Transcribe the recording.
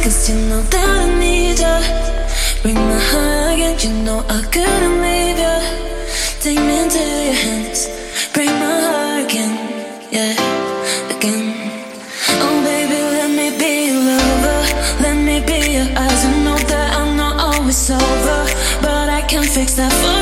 cause you know that I need ya. Bring my heart again, you know I couldn't leave ya. Take me into your hands, bring my heart again, yeah, again. Oh baby, let me be your lover, let me be your eyes. You know that I'm not always sober, but I can fix that for you